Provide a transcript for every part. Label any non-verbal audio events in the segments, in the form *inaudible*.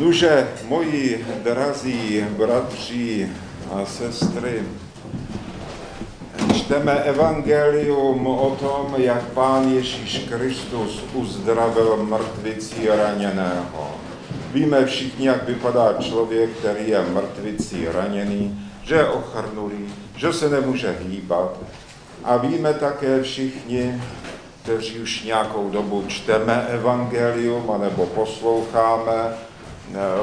Nuže, moji drazí bratři a sestry, čteme evangelium o tom, jak pán Ježíš Kristus uzdravil mrtvicí raněného. Víme všichni, jak vypadá člověk, který je mrtvicí raněný, že je ochrnulý, že se nemůže hýbat. A víme také všichni, kteří už nějakou dobu čteme evangelium anebo posloucháme,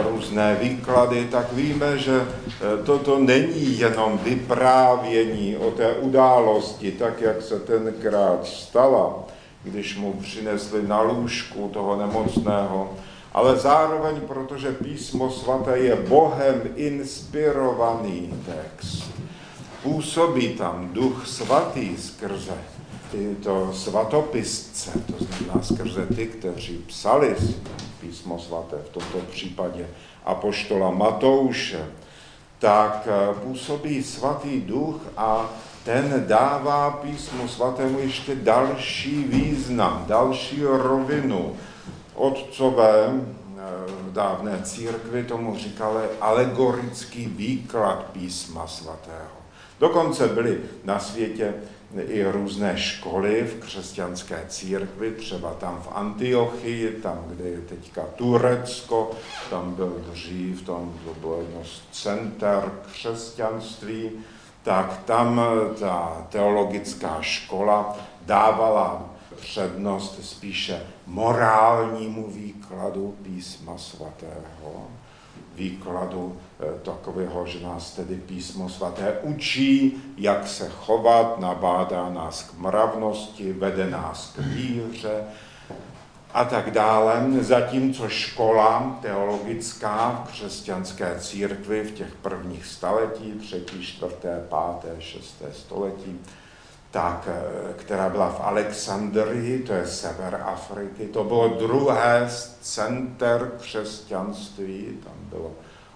různé výklady, tak víme, že e, toto není jenom vyprávění o té události, tak jak se tenkrát stala, když mu přinesli na lůžku toho nemocného, ale zároveň, protože písmo svaté je Bohem inspirovaný text. Působí tam duch svatý skrze tyto svatopisce, to znamená skrze ty, kteří psali písmo svaté, v tomto případě apoštola Matouše, tak eh, působí svatý duch a ten dává písmu svatému ještě další význam, další rovinu. Otcové eh, v dávné církvi tomu říkali alegorický výklad písma svatého. Dokonce byly na světě i různé školy v křesťanské církvi, třeba tam v Antiochii, tam, kde je teďka Turecko, tam byl dřív, tam to bylo jedno z center křesťanství, tak tam ta teologická škola dávala přednost spíše morálnímu výkladu písma svatého výkladu eh, takového, že nás tedy písmo svaté učí, jak se chovat, nabádá nás k mravnosti, vede nás k víře a tak dále. Zatímco škola teologická v křesťanské církvi v těch prvních staletí, třetí, čtvrté, páté, šesté století, tak, eh, která byla v Alexandrii, to je sever Afriky. To bylo druhé center křesťanství, tam bylo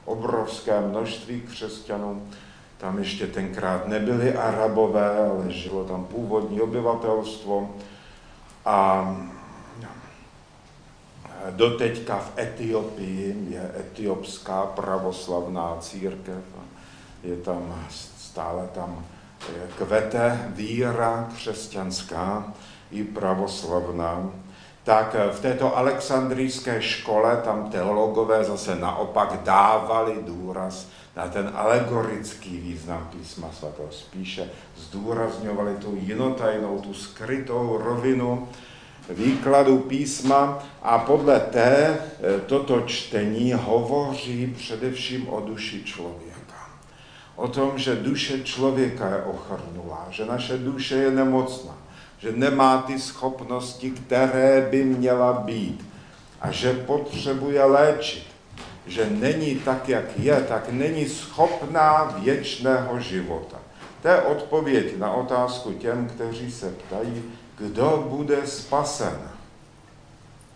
obrovské množství křesťanů. Tam ještě tenkrát nebyli arabové, ale žilo tam původní obyvatelstvo. A doteďka v Etiopii je etiopská pravoslavná církev. Je tam stále tam kvete víra křesťanská i pravoslavná, tak v této alexandrijské škole tam teologové zase naopak dávali důraz na ten alegorický význam písma svatého. Spíše zdůrazňovali tu jinotajnou, tu skrytou rovinu výkladu písma a podle té e, toto čtení hovoří především o duši člověka o tom, že duše člověka je ochrnulá, že naše duše je nemocná, že nemá ty schopnosti, které by měla být a že potřebuje léčit, že není tak, jak je, tak není schopná věčného života. To je odpověď na otázku těm, kteří se ptají, kdo bude spasen.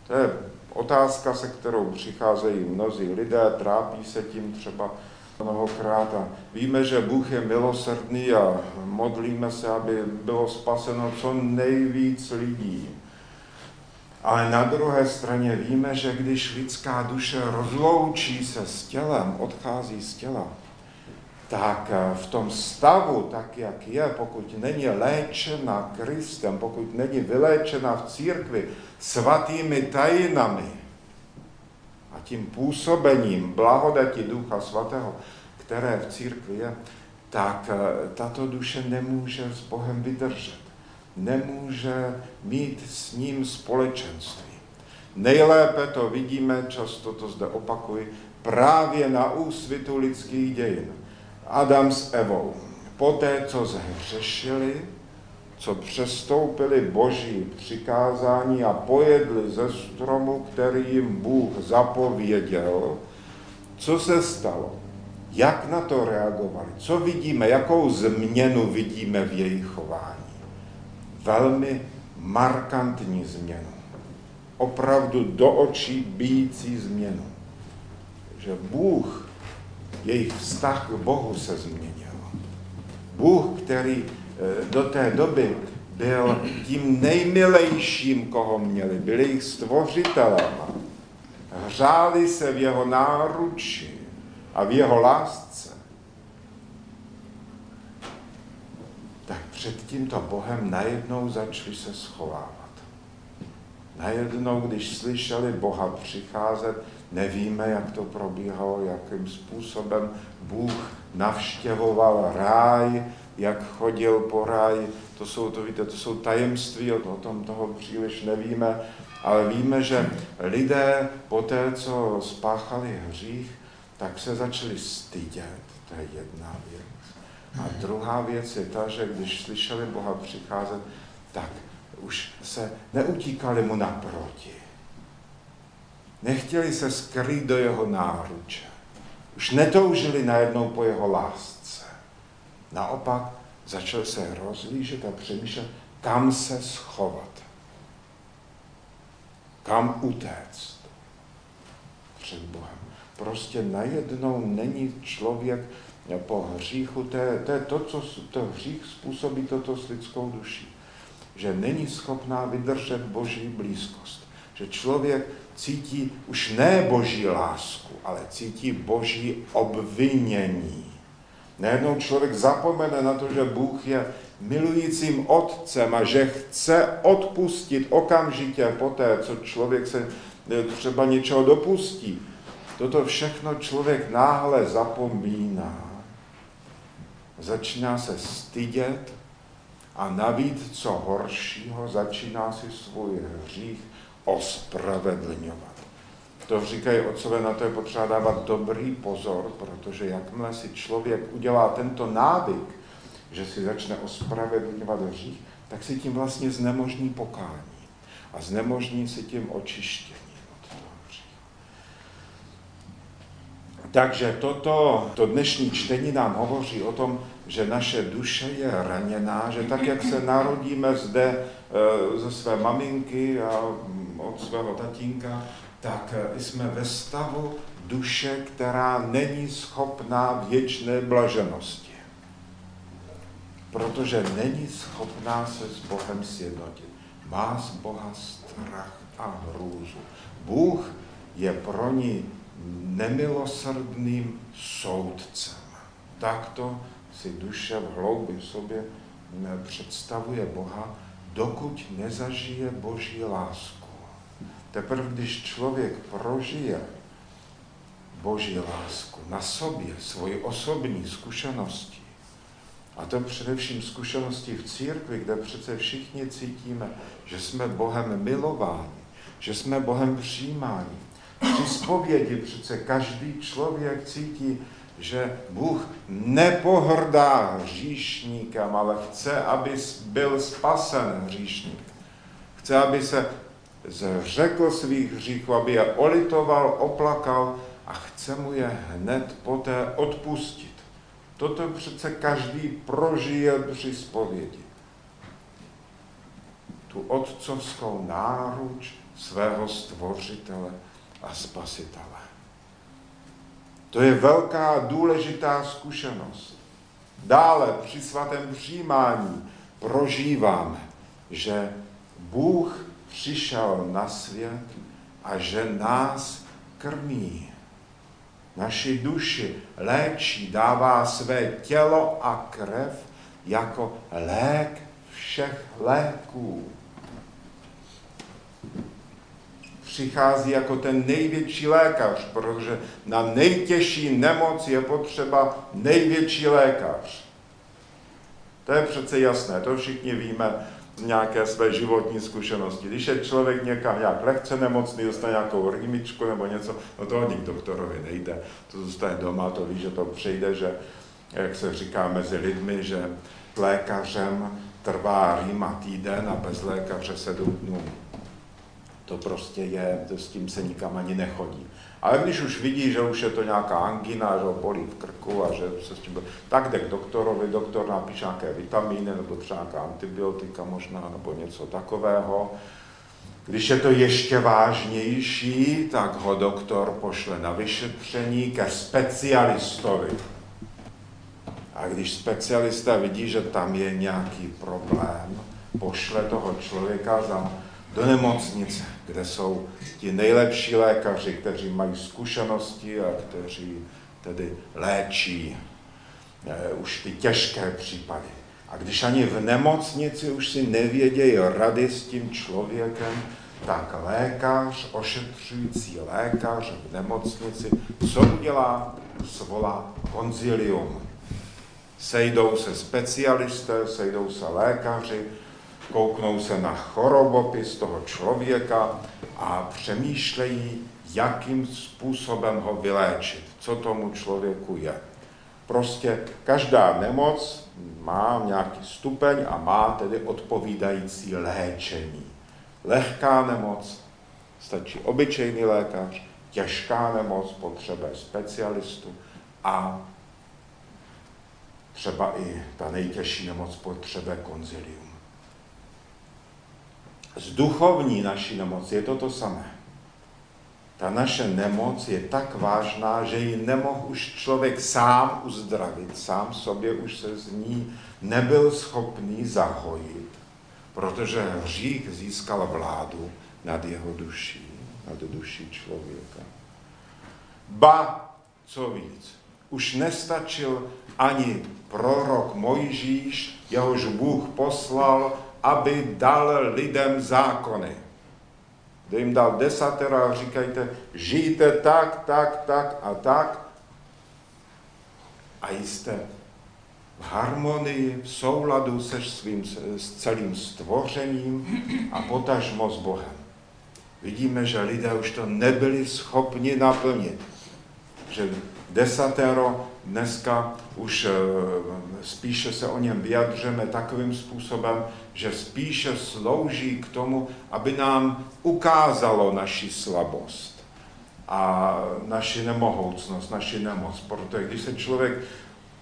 To je otázka, se kterou přicházejí mnozí lidé, trápí se tím třeba mnohokrát a víme, že Bůh je milosrdný a modlíme se, aby bylo spaseno co nejvíc lidí. Ale na druhé straně víme, že když lidská duše rozloučí se s tělem, odchází z těla, tak v tom stavu, tak jak je, pokud není léčena Kristem, pokud není vyléčena v církvi svatými tajinami, a tím působením blahodati Ducha Svatého, které v církvi je, tak eh, tato duše nemůže s Bohem vydržet. Nemůže mít s ním společenství. Nejlépe to vidíme, často to zde opakuji, právě na úsvitu lidských dějin. Adam s Evou. Poté, co zhřešili, co přestoupili boží přikázání a pojedli ze stromu, který jim Bůh zapověděl, co se stalo? Jak na to reagovali? Co vidíme? Jakou změnu vidíme v jejich chování? Velmi markantní změnu. Opravdu do očí bíjící změnu. Že Bůh, jejich vztah k Bohu se změnil. Bůh, který do té doby byl tím nejmilejším, koho měli, byli jich stvořitelem. hřáli se v jeho náruči a v jeho lásce, tak před tímto Bohem najednou začali se schovávat. Najednou, když slyšeli Boha přicházet, nevíme, jak to probíhalo, jakým způsobem Bůh navštěvoval ráj, jak chodil po ráji. To jsou, to, víte, to jsou tajemství, o tom toho příliš nevíme, ale víme, že lidé po té, co spáchali hřích, tak se začali stydět. To je jedna věc. A druhá věc je ta, že když slyšeli Boha přicházet, tak už se neutíkali mu naproti. Nechtěli se skrýt do jeho náruče. Už netoužili najednou po jeho lásce. Naopak začal se rozlížet a přemýšlet, kam se schovat. Kam utéct před Bohem. Prostě najednou není člověk po hříchu, to je, to, je to, co to hřích způsobí toto s lidskou duší. Že není schopná vydržet boží blízkost. Že člověk cítí už ne boží lásku, ale cítí boží obvinění. Najednou člověk zapomene na to, že Bůh je milujícím otcem a že chce odpustit okamžitě poté, co člověk se eh, třeba něčeho dopustí. Toto všechno člověk náhle zapomíná. Začíná se stydět a navíc, co horšího, začíná si svůj hřích ospravedlňovat. To říkají otcové, na to je potřeba dávat dobrý pozor, protože jakmile si člověk udělá tento návyk, že si začne ospravedlňovat hřích, tak si tím vlastně znemožní pokání a znemožní si tím očištění od toho. Takže toto, to dnešní čtení nám hovoří o tom, že naše duše je raněná, že tak, jak se narodíme zde e, ze své maminky a od svého tatínka, tak e, jsme ve stavu duše, která není schopná věčné blaženosti. Protože není schopná se s Bohem sjednotit. Má z Boha strach a hrůzu. Bůh je pro ní nemilosrdným soudcem. Takto si duše v hloubi sobě představuje Boha, dokud nezažije Boží lásku. Teprve když člověk prožije Boží lásku na sobě, svoji osobní zkušenosti, a to především zkušenosti v církvi, kde přece všichni cítíme, že jsme Bohem milováni, že jsme Bohem přijímáni. Při zpovědi přece každý člověk cítí, že Bůh nepohrdá hříšníkem, ale chce, aby byl spasen hříšník. Chce, aby se zřekl svých hříchů, aby je olitoval, oplakal a chce mu je hned poté odpustit. Toto přece každý prožije při zpovědi. Tu otcovskou náruč svého stvořitele a spasitele. To je velká důležitá zkušenost. Dále při svatém přijímání prožíváme, že Bůh přišel na svět a že nás krmí. Naši duši léčí, dává své tělo a krev jako lék všech léků. přichází jako ten největší lékař, protože na nejtěžší nemoc je potřeba největší lékař. To je přece jasné, to všichni víme nějaké své životní zkušenosti. Když je člověk někam nějak lehce nemocný, dostane nějakou rýmičku nebo něco, no to ani k doktorovi nejde. To zůstane doma, to ví, že to přejde, že, jak se říká mezi lidmi, že lékařem trvá rýma týden a bez lékaře sedm dnů. To prostě je, to s tím se nikam ani nechodí. Ale když už vidí, že už je to nějaká angina, že ho bolí v krku a že se s tím... Tak jde k doktorovi, doktor napíše nějaké vitamíny nebo třeba nějaká antibiotika možná nebo něco takového. Když je to ještě vážnější, tak ho doktor pošle na vyšetření ke specialistovi. A když specialista vidí, že tam je nějaký problém, pošle toho člověka za do nemocnice, kde jsou ti nejlepší lékaři, kteří mají zkušenosti a kteří tedy léčí eh, už ty těžké případy. A když ani v nemocnici už si nevědějí rady s tím člověkem, tak lékař, ošetřující lékař v nemocnici, co udělá? Svolá konzilium. Sejdou se specialisté, sejdou se lékaři, kouknou se na chorobopis toho člověka a přemýšlejí, jakým způsobem ho vyléčit, co tomu člověku je. Prostě každá nemoc má nějaký stupeň a má tedy odpovídající léčení. Lehká nemoc, stačí obyčejný lékař, těžká nemoc potřebuje specialistu a třeba i ta nejtěžší nemoc potřebuje konzilium. Z duchovní naší nemoci je to to samé. Ta naše nemoc je tak vážná, že ji nemohl už člověk sám uzdravit, sám sobě už se z ní nebyl schopný zahojit, protože hřích získal vládu nad jeho duší, nad duší člověka. Ba, co víc, už nestačil ani prorok Mojžíš, jehož Bůh poslal, aby dal lidem zákony. Kde jim dal desatero a říkajte, žijte tak, tak, tak a tak. A jste v harmonii, v souladu se svým, s celým stvořením a potažmo s Bohem. Vidíme, že lidé už to nebyli schopni naplnit. Že desatero dneska už eh, spíše se o něm vyjadřeme takovým způsobem, že spíše slouží k tomu, aby nám ukázalo naši slabost a naši nemohoucnost, naši nemoc. Protože když se člověk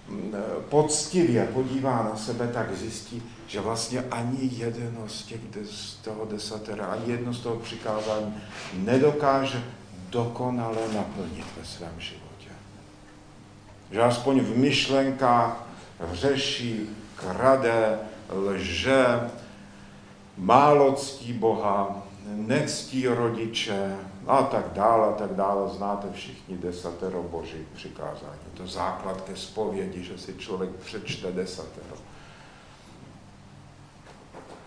mm, poctivě podívá na sebe, tak zjistí, že vlastně ani jedno z, těch, z toho desatera, ani jedno z toho přikázání nedokáže dokonale naplnit ve svém životě. Že aspoň v myšlenkách hřeší, krade, lže, málo ctí Boha, nectí rodiče a tak dále, a tak dále. Znáte všichni desatero boží přikázání. To základ ke zpovědi, že si člověk přečte desatero.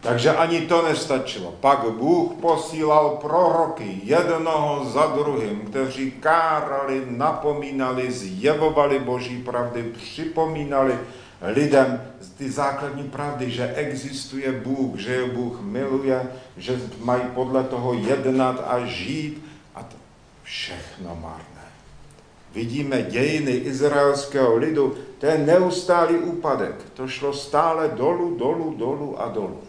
Takže ani to nestačilo. Pak Bůh posílal proroky jednoho za druhým, kteří kárali, napomínali, zjevovali boží pravdy, připomínali lidem ty základní pravdy, že existuje Bůh, že je Bůh miluje, že mají podle toho jednat a žít a to všechno marné. Vidíme dějiny izraelského lidu, to je neustálý úpadek. To šlo stále dolů, dolů, dolů a dolů.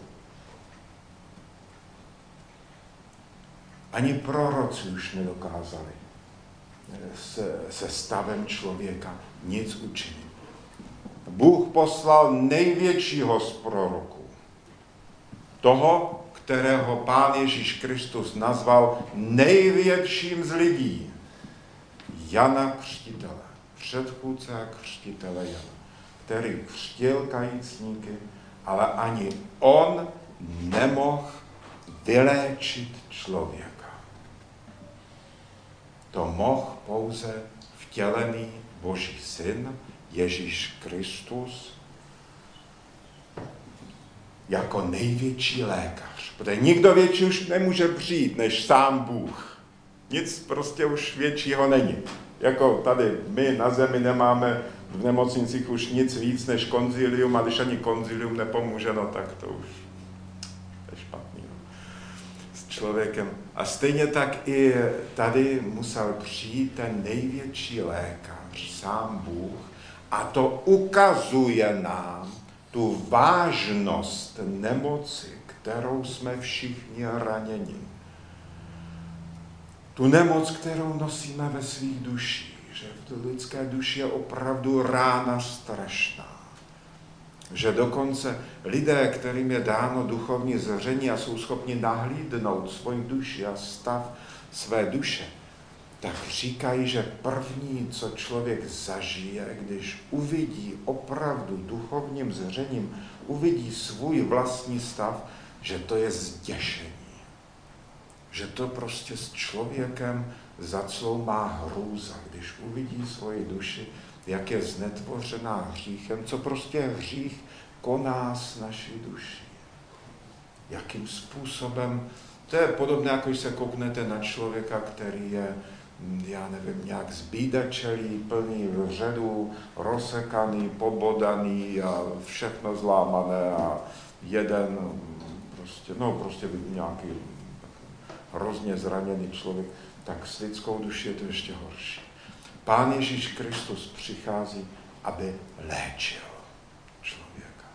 Ani proroci už nedokázali se, se stavem člověka nic učinit. Bůh poslal největšího z proroků. Toho, kterého Pán Ježíš Kristus nazval největším z lidí. Jana Křtitele, předchůdce a křtitele Jana, který křtil kajícníky, ale ani on nemohl vyléčit člověka. To mohl pouze vtělený Boží syn, Ježíš Kristus jako největší lékař. Protože nikdo větší už nemůže přijít než sám Bůh. Nic prostě už většího není. Jako tady my na zemi nemáme v nemocnicích už nic víc než konzilium a když ani konzilium nepomůže, no tak to už je špatný. No. S člověkem. A stejně tak i tady musel přijít ten největší lékař, sám Bůh, a to ukazuje nám tu vážnost nemoci, kterou jsme všichni raněni. Tu nemoc, kterou nosíme ve svých duších, že v lidské duši je opravdu rána strašná. Že dokonce lidé, kterým je dáno duchovní zření a jsou schopni nahlídnout svoji duši a stav své duše, tak říkají, že první, co člověk zažije, když uvidí opravdu duchovním zřením, uvidí svůj vlastní stav, že to je zděšení. že to prostě s člověkem zacloumá hrůza, když uvidí svoji duši, jak je znetvořená hříchem, co prostě hřích koná s naší duší. Jakým způsobem, to je podobné, jako když se kouknete na člověka, který je, já nevím, nějak zbídačelý, plný vředů, rozsekaný, pobodaný a všechno zlámané a jeden prostě, no prostě nějaký hrozně zraněný člověk, tak s lidskou duší je to ještě horší. Pán Ježíš Kristus přichází, aby léčil člověka.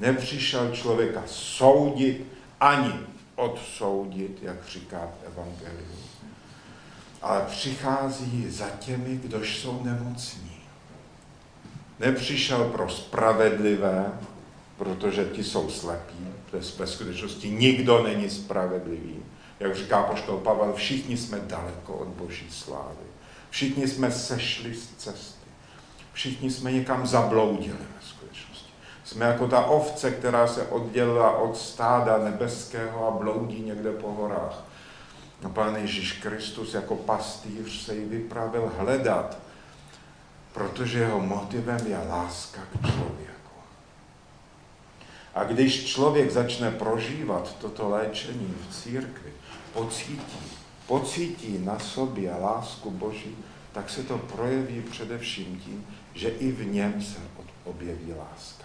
Nepřišel člověka soudit ani odsoudit, jak říká v Evangeliu, ale přichází za těmi, kdož jsou nemocní. Nepřišel pro spravedlivé, protože ti jsou slepí, to je ve skutečnosti nikdo není spravedlivý. Jak říká poštol Pavel, všichni jsme daleko od boží slávy. Všichni jsme sešli z cesty. Všichni jsme někam zabloudili ve skutečnosti. Jsme jako ta ovce, která se oddělila od stáda nebeského a bloudí někde po horách. A Pán Ježíš Kristus jako pastýř se ji vypravil hledat, protože jeho motivem je láska k člověku. A když člověk začne prožívat toto léčení v církvi, pocítí, pocítí na sobě lásku Boží, tak se to projeví především tím, že i v něm se objeví láska.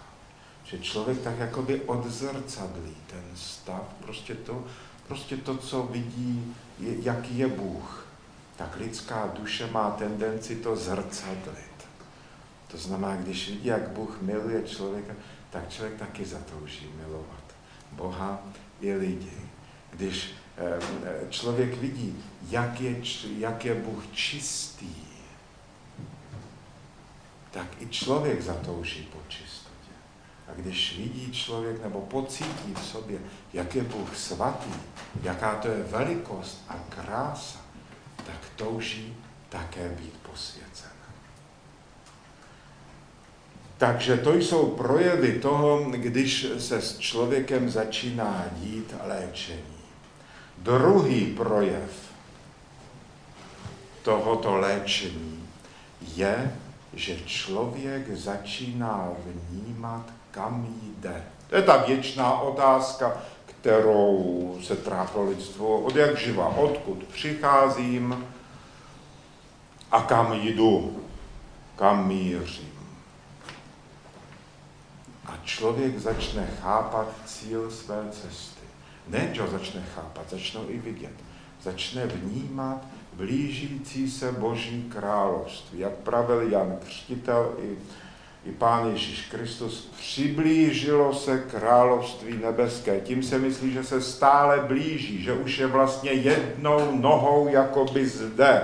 Že člověk tak jakoby odzrcadlí ten stav, prostě to, prostě to co vidí, jaký je Bůh. Tak lidská duše má tendenci to zrcadlit. To znamená, když vidí, jak Bůh miluje člověka, tak člověk taky zatouží milovat Boha i lidi. Když člověk vidí, jak je, jak je Bůh čistý, tak i člověk zatouží po čistotě. A když vidí člověk nebo pocítí v sobě, jak je Bůh svatý, jaká to je velikost a krása, tak touží také být posvěcen. Takže to jsou projevy toho, když se s člověkem začíná dít léčení. Druhý projev tohoto léčení je, že člověk začíná vnímat, kam jde. To je ta věčná otázka, kterou se trápilo lidstvo od jak živa. Odkud přicházím a kam jdu, kam mířím a člověk začne chápat cíl své cesty. Ne, že ho začne chápat, začne i vidět. Začne vnímat blížící se Boží království. Jak pravil Jan Křtitel i, i Pán Ježíš Kristus, přiblížilo se království nebeské. Tím se myslí, že se stále blíží, že už je vlastně jednou nohou jakoby zde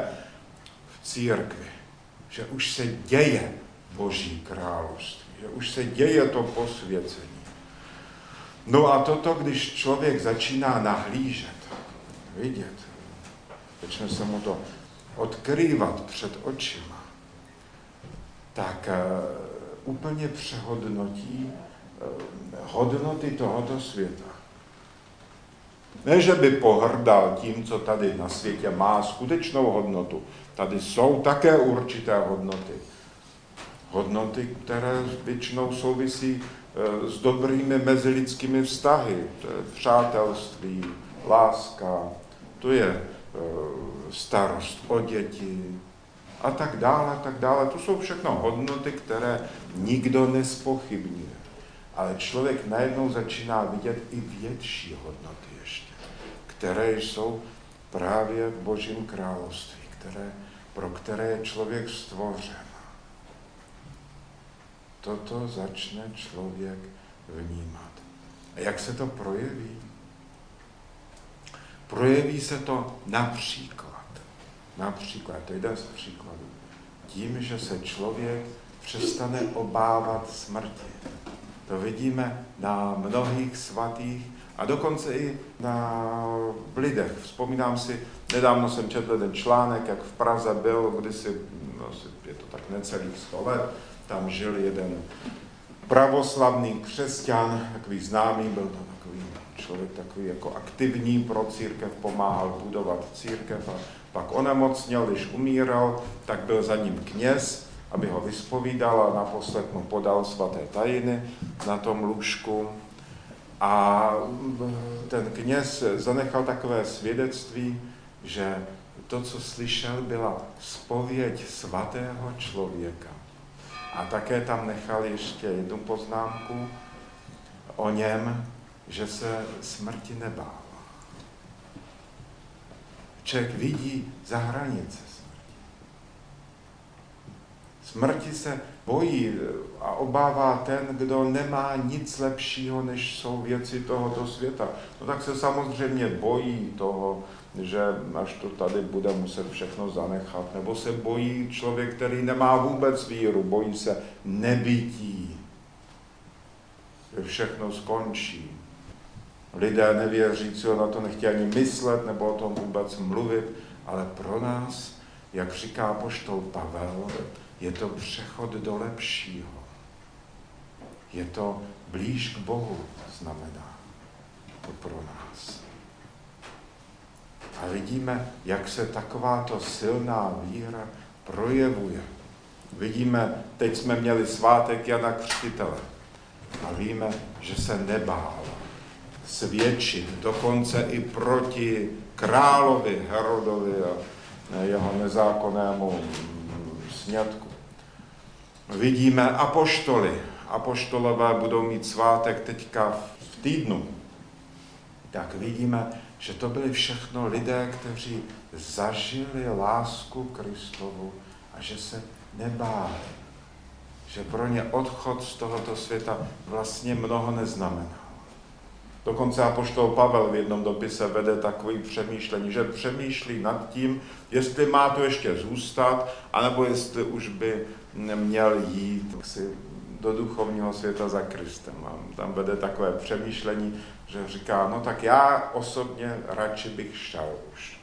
v církvi. Že už se děje Boží království že už se děje to posvěcení. No a toto, když člověk začíná nahlížet, vidět, začne se mu to odkrývat před očima, tak uh, úplně přehodnotí uh, hodnoty tohoto světa. Ne, že by pohrdal tím, co tady na světě má skutečnou hodnotu. Tady jsou také určité hodnoty hodnoty, které většinou souvisí eh, s dobrými mezilidskými vztahy. To je přátelství, láska, to je eh, starost o děti a tak dále, a tak dále. To jsou všechno hodnoty, které nikdo nespochybňuje. Ale člověk najednou začíná vidět i větší hodnoty ještě, které jsou právě v Božím království, které, pro které je člověk stvořen toto začne člověk vnímat. A jak se to projeví? Projeví se to například, například, to jeden z příkladů, tím, že se člověk přestane obávat smrti. To vidíme na mnohých svatých a dokonce i na lidech. Vzpomínám si, nedávno jsem četl ten článek, jak v Praze byl, kdysi, no, je to tak necelých sto let, tam žil jeden pravoslavný křesťan, takový známý, byl to takový člověk takový jako aktivní pro církev, pomáhal budovat církev a pak onemocněl, když umíral, tak byl za ním kněz, aby ho vyspovídal a naposled mu podal svaté tajiny na tom lůžku. A ten kněz zanechal takové svědectví, že to, co slyšel, byla spověď svatého člověka. A také tam nechal ještě jednu poznámku o něm, že se smrti nebál. Člověk vidí za hranice smrti. Smrti se bojí a obává ten, kdo nemá nic lepšího, než jsou věci tohoto světa. No tak se samozřejmě bojí toho, že až to tady bude muset všechno zanechat, nebo se bojí člověk, který nemá vůbec víru, bojí se nebytí, že všechno skončí. Lidé nevěřící na to nechtějí ani myslet nebo o tom vůbec mluvit, ale pro nás, jak říká poštol Pavel, je to přechod do lepšího. Je to blíž k Bohu, znamená to pro nás. A vidíme, jak se takováto silná víra projevuje. Vidíme, teď jsme měli svátek Jana Křtitele a víme, že se nebál svědčit, dokonce i proti královi Herodovi a jeho nezákonnému snědku. Vidíme apoštoly. Apoštolové budou mít svátek teďka v týdnu. Tak vidíme, že to byli všechno lidé, kteří zažili lásku Kristovu a že se nebáli. Že pro ně odchod z tohoto světa vlastně mnoho neznamenal. Dokonce apoštol Pavel v jednom dopise vede takový přemýšlení, že přemýšlí nad tím, jestli má to ještě zůstat, anebo jestli už by měl jít si do duchovního světa za Kristem. A tam vede takové přemýšlení, že říká, no tak já osobně radši bych šel už.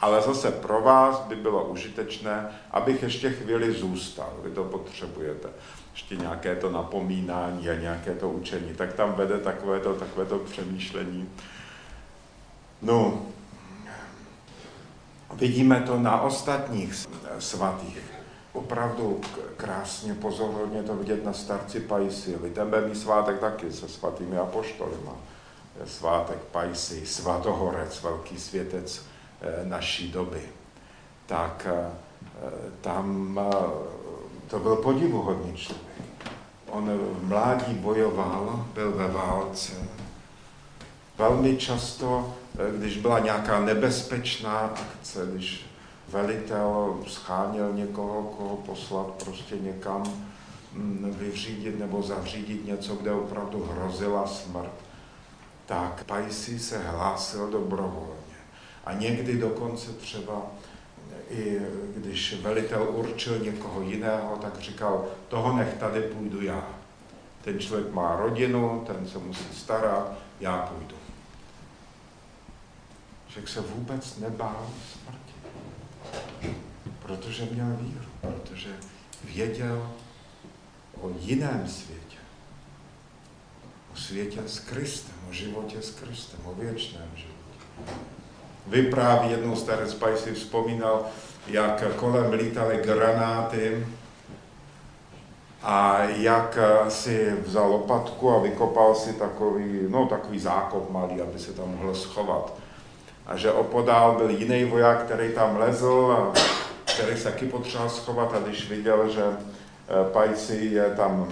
Ale zase pro vás by bylo užitečné, abych ještě chvíli zůstal. Vy to potřebujete ještě nějaké to napomínání a nějaké to učení, tak tam vede takové to, takové to přemýšlení. No, vidíme to na ostatních svatých. Opravdu krásně, pozorně to vidět na starci Pajsi. Litemberný svátek taky se svatými apoštolima. Svátek Pajsi, svatohorec, velký světec eh, naší doby. Tak eh, tam eh, to byl podivuhodný člověk. On v mládí bojoval, byl ve válce. Velmi často, eh, když byla nějaká nebezpečná akce, když velitel scháněl někoho, koho poslat prostě někam mm, vyřídit nebo zařídit něco, kde opravdu hrozila smrt, tak Pajsi se hlásil dobrovolně. A někdy dokonce třeba i když velitel určil někoho jiného, tak říkal, toho nech tady půjdu já. Ten člověk má rodinu, ten se musí starat, já půjdu. Člověk se vůbec nebál smrti, protože měl víru, protože věděl o jiném světě, o světě s Kristem, o životě s Kristem, o věčném životě vypráví, jednou starec si vzpomínal, jak kolem lítaly granáty a jak si vzal lopatku a vykopal si takový, no, takový zákop malý, aby se tam mohl schovat. A že opodál byl jiný voják, který tam lezl a který se taky potřeboval schovat a když viděl, že eh, Pajsi je tam,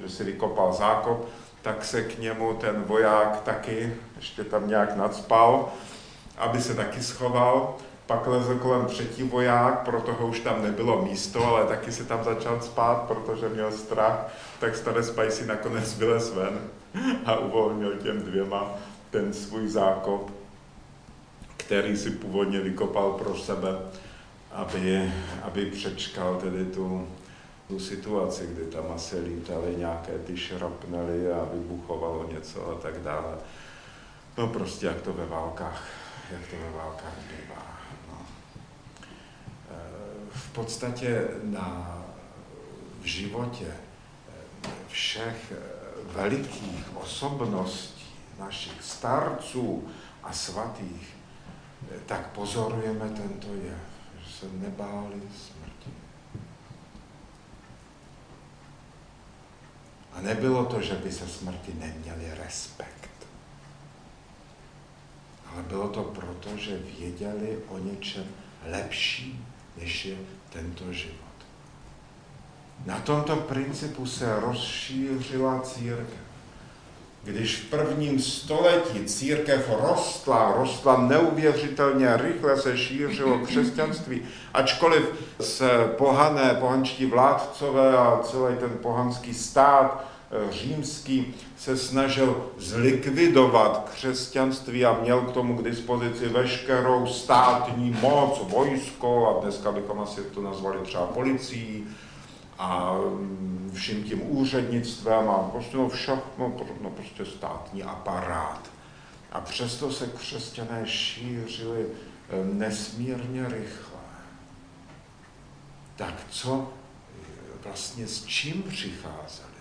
že si vykopal zákop, tak se k němu ten voják taky ještě tam nějak nadspal aby se taky schoval. Pak lezl kolem třetí voják, pro toho už tam nebylo místo, ale taky se tam začal spát, protože měl strach. Tak staré Spicy nakonec vylez ven *laughs* a uvolnil těm dvěma ten svůj zákop, který si původně vykopal pro sebe, aby, aby přečkal tedy tu, tu situaci, kdy tam asi lítaly nějaké ty šrapnely a vybuchovalo něco a tak dále. No prostě jak to ve válkách jak to ve válkách bývá. No. E, v podstatě na, v životě e, všech e, velikých osobností našich starců a svatých, tak pozorujeme tento jev, se nebáli smrti. A nebylo to, že by se smrti neměli respekt. Ale bylo to proto, že věděli o něčem lepší, než je tento život. Na tomto principu se rozšířila církev. Když v prvním století církev rostla, rostla neuvěřitelně rychle, se šířilo *laughs* křesťanství, ačkoliv se pohané, pohančtí vládcové a celý ten pohanský stát eh, římský se snažil zlikvidovat křesťanství a měl k tomu k dispozici veškerou státní moc, vojsko a dneska bychom asi to nazvali třeba policií, a vším tím úřednictvem a prostě no všechno, no prostě státní aparát. A přesto se křesťané šířili eh, nesmírně rychle. Tak co eh, vlastně s čím přicházeli?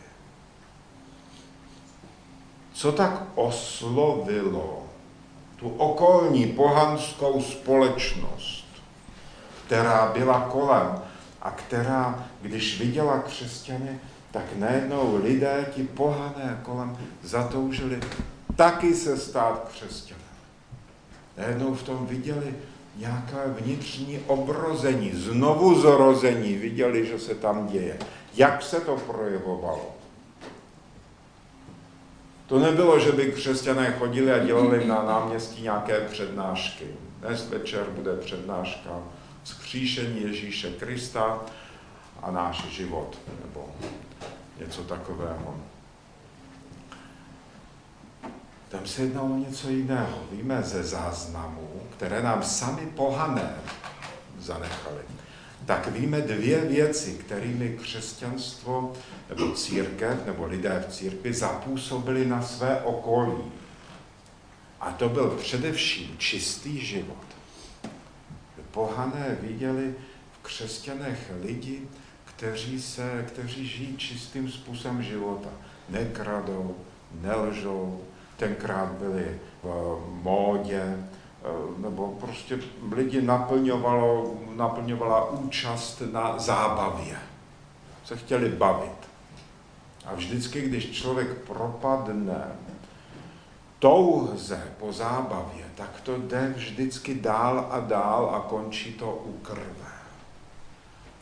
Co tak oslovilo tu okolní pohanskou společnost, která byla kolem a která, když viděla křesťany, tak najednou lidé, ti pohané kolem, zatoužili taky se stát křesťanem. Najednou v tom viděli nějaké vnitřní obrození, znovu zrození, viděli, že se tam děje. Jak se to projevovalo? To nebylo, že by křesťané chodili a dělali na náměstí nějaké přednášky. Dnes večer bude přednáška zkříšení Ježíše Krista a náš život, nebo něco takového. Tam se jednalo o něco jiného. Víme ze záznamů, které nám sami pohané zanechali. Tak víme dvě věci, kterými křesťanstvo nebo církev nebo lidé v církvi zapůsobili na své okolí. A to byl především čistý život pohané viděli v křesťanech lidi, kteří, se, kteří žijí čistým způsobem života. Nekradou, nelžou, tenkrát byli v módě, eh, nebo prostě lidi naplňovalo, naplňovala účast na zábavě. Se chtěli bavit. A vždycky, když člověk propadne touze po zábavě, tak to jde vždycky dál a dál a končí to u krve.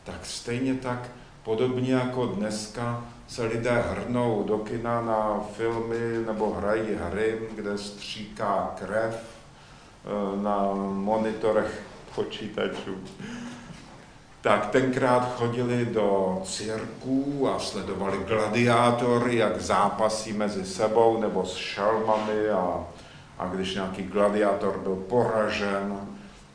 Tak stejně tak, podobně jako dneska, se lidé hrnou do kina na filmy nebo hrají hry, kde stříká krev eh, na monitorech počítačů. Tak tenkrát chodili do cirků a sledovali gladiátory, jak zápasí mezi sebou nebo s šalmami a a když nějaký gladiátor byl poražen,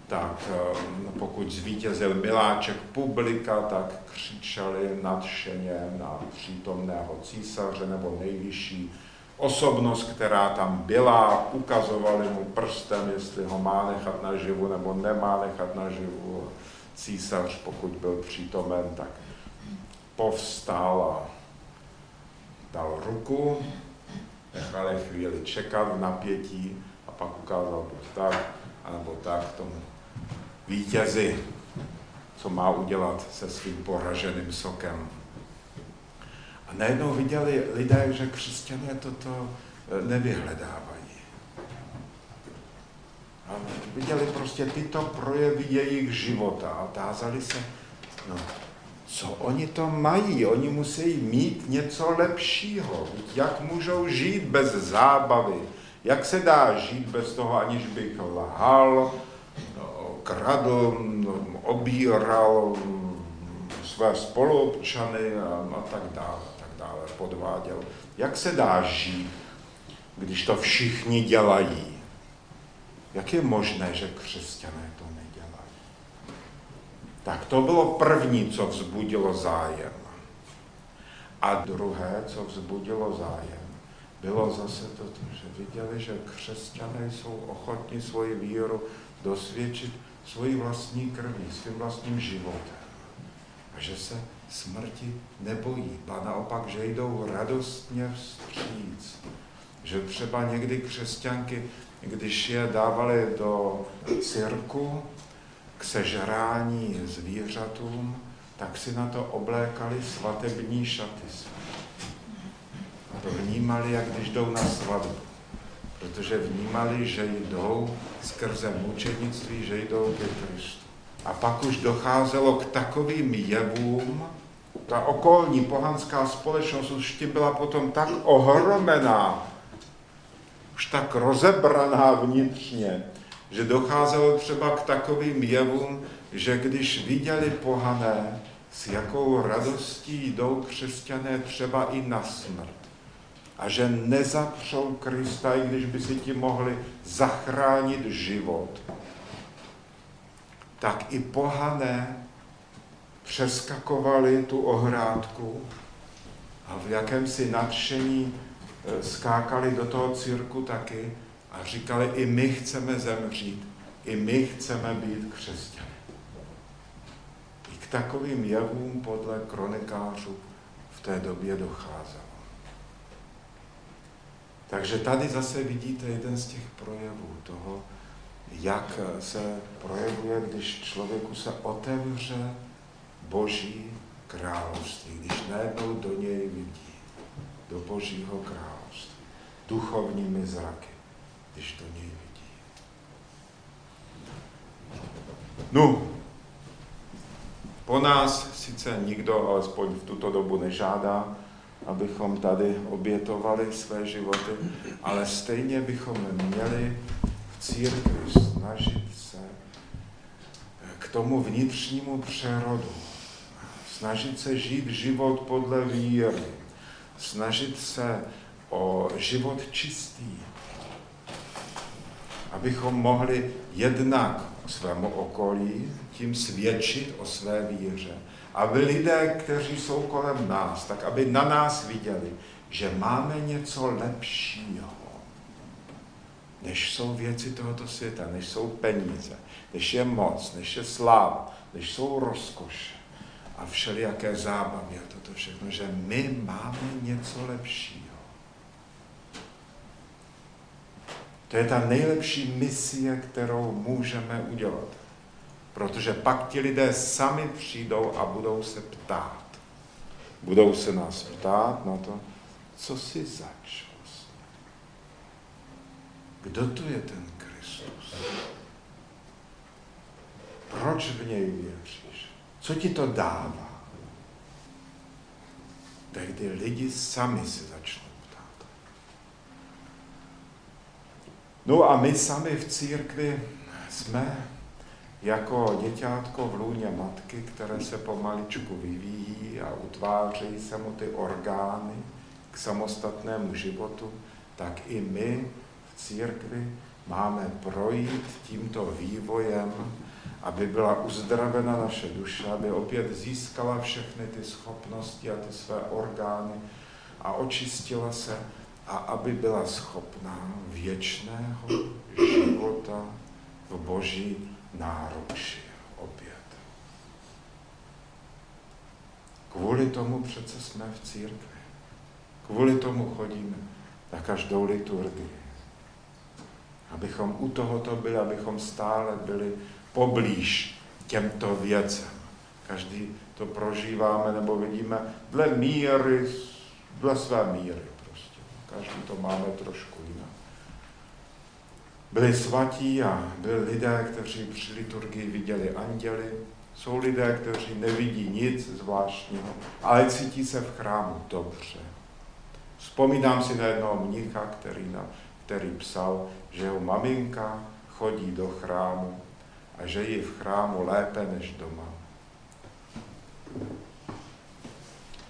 tak eh, pokud zvítězil miláček publika, tak křičeli nadšeně na přítomného císaře nebo nejvyšší osobnost, která tam byla, ukazovali mu prstem, jestli ho má nechat naživu nebo nemá nechat naživu. Císař, pokud byl přítomen, tak povstal a dal ruku nechali chvíli čekat v napětí a pak ukázal buď tak, anebo tak tomu vítězi, co má udělat se svým poraženým sokem. A najednou viděli lidé, že křesťané toto nevyhledávají. Viděli prostě tyto projevy jejich života a tázali se, no, co oni to mají? Oni musí mít něco lepšího. Jak můžou žít bez zábavy? Jak se dá žít bez toho, aniž bych lhal, kradl, obíral své spoluobčany a, a tak dále, tak dále, podváděl. Jak se dá žít, když to všichni dělají? Jak je možné, že křesťané to tak to bylo první, co vzbudilo zájem. A druhé, co vzbudilo zájem, bylo zase to, že viděli, že křesťané jsou ochotní svoji víru dosvědčit svojí vlastní krví, svým vlastním životem. A že se smrti nebojí, ba naopak, že jdou radostně vstříc. že třeba někdy křesťanky, když je dávali do cirku k sežrání zvířatům, tak si na to oblékali svatební šaty. A to vnímali, jak když jdou na svatbu. Protože vnímali, že jdou skrze mučenictví, že jdou ke Kristu. A pak už docházelo k takovým jevům, ta okolní pohanská společnost už byla potom tak ohromená, už tak rozebraná vnitřně, že docházelo třeba k takovým jevům, že když viděli pohané, s jakou radostí jdou křesťané třeba i na smrt. A že nezapřou Krista, i když by si ti mohli zachránit život. Tak i pohané přeskakovali tu ohrádku a v jakémsi nadšení skákali do toho cirku taky a říkali, i my chceme zemřít, i my chceme být křesťany. I k takovým jevům podle kronikářů v té době docházelo. Takže tady zase vidíte jeden z těch projevů toho, jak se projevuje, když člověku se otevře Boží království, když najednou do něj vidí, do Božího království, duchovními zraky, když do něj vidí. No, po nás sice nikdo, alespoň v tuto dobu nežádá, abychom tady obětovali své životy, ale stejně bychom měli v církvi snažit se k tomu vnitřnímu přerodu, snažit se žít život podle víry, snažit se o život čistý, abychom mohli jednak svému okolí tím svědčit o své víře. Aby lidé, kteří jsou kolem nás, tak aby na nás viděli, že máme něco lepšího, než jsou věci tohoto světa, než jsou peníze, než je moc, než je sláva, než jsou rozkoše a všelijaké zábavy a toto všechno, že my máme něco lepšího. To je ta nejlepší misie, kterou můžeme udělat. Protože pak ti lidé sami přijdou a budou se ptát. Budou se nás ptát na to, co si zač Kdo to je ten Kristus? Proč v něj věříš? Co ti to dává? Tehdy lidi sami se začnou ptát. No a my sami v církvi jsme jako děťátko v lůně matky, které se pomaličku vyvíjí a utvářejí se mu ty orgány k samostatnému životu, tak i my v církvi máme projít tímto vývojem, aby byla uzdravena naše duše, aby opět získala všechny ty schopnosti a ty své orgány a očistila se a aby byla schopná věčného života v Boží náručí opět. Kvůli tomu přece jsme v církvi. Kvůli tomu chodíme na každou liturgii. Abychom u tohoto byli, abychom stále byli poblíž těmto věcem. Každý to prožíváme nebo vidíme dle míry, dle své míry. Každý to máme trošku jinak byli svatí a byli lidé, kteří při liturgii viděli anděly. Jsou lidé, kteří nevidí nic zvláštního, ale cítí se v chrámu dobře. Vzpomínám si na jednoho mnicha, který, na, který psal, že jeho maminka chodí do chrámu a že je v chrámu lépe než doma.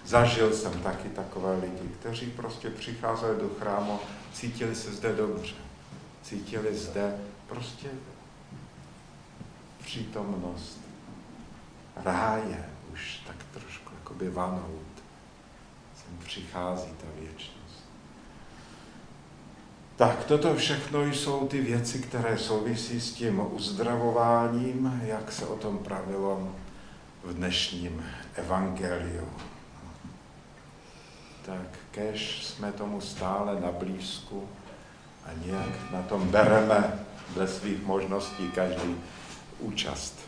Zažil jsem taky takové lidi, kteří prostě přicházeli do chrámu, cítili se zde dobře cítili zde prostě přítomnost ráje, už tak trošku jakoby vanout. Sem přichází ta věčnost. Tak toto všechno jsou ty věci, které souvisí s tím uzdravováním, jak se o tom pravilo v dnešním evangeliu. Tak kež jsme tomu stále na blízku a nějak na tom bereme dle svých možností každý účast.